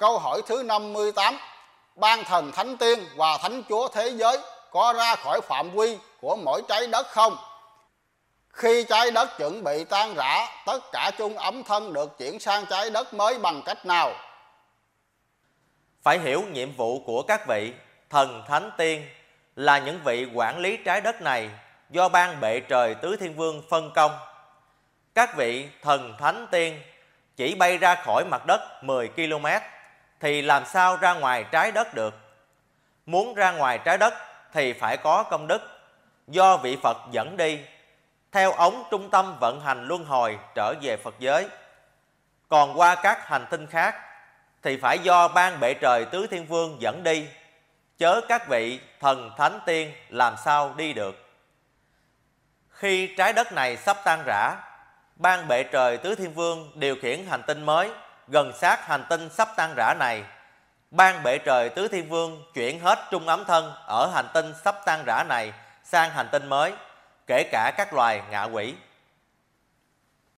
Câu hỏi thứ 58 Ban thần thánh tiên và thánh chúa thế giới có ra khỏi phạm vi của mỗi trái đất không? Khi trái đất chuẩn bị tan rã, tất cả chung ấm thân được chuyển sang trái đất mới bằng cách nào? Phải hiểu nhiệm vụ của các vị thần thánh tiên là những vị quản lý trái đất này do ban bệ trời tứ thiên vương phân công. Các vị thần thánh tiên chỉ bay ra khỏi mặt đất 10 km thì làm sao ra ngoài trái đất được? Muốn ra ngoài trái đất thì phải có công đức do vị Phật dẫn đi theo ống trung tâm vận hành luân hồi trở về Phật giới. Còn qua các hành tinh khác thì phải do ban bệ trời tứ thiên vương dẫn đi, chớ các vị thần thánh tiên làm sao đi được. Khi trái đất này sắp tan rã, ban bệ trời tứ thiên vương điều khiển hành tinh mới gần sát hành tinh sắp tan rã này. Ban bệ trời tứ thiên vương chuyển hết trung ấm thân ở hành tinh sắp tan rã này sang hành tinh mới, kể cả các loài ngạ quỷ.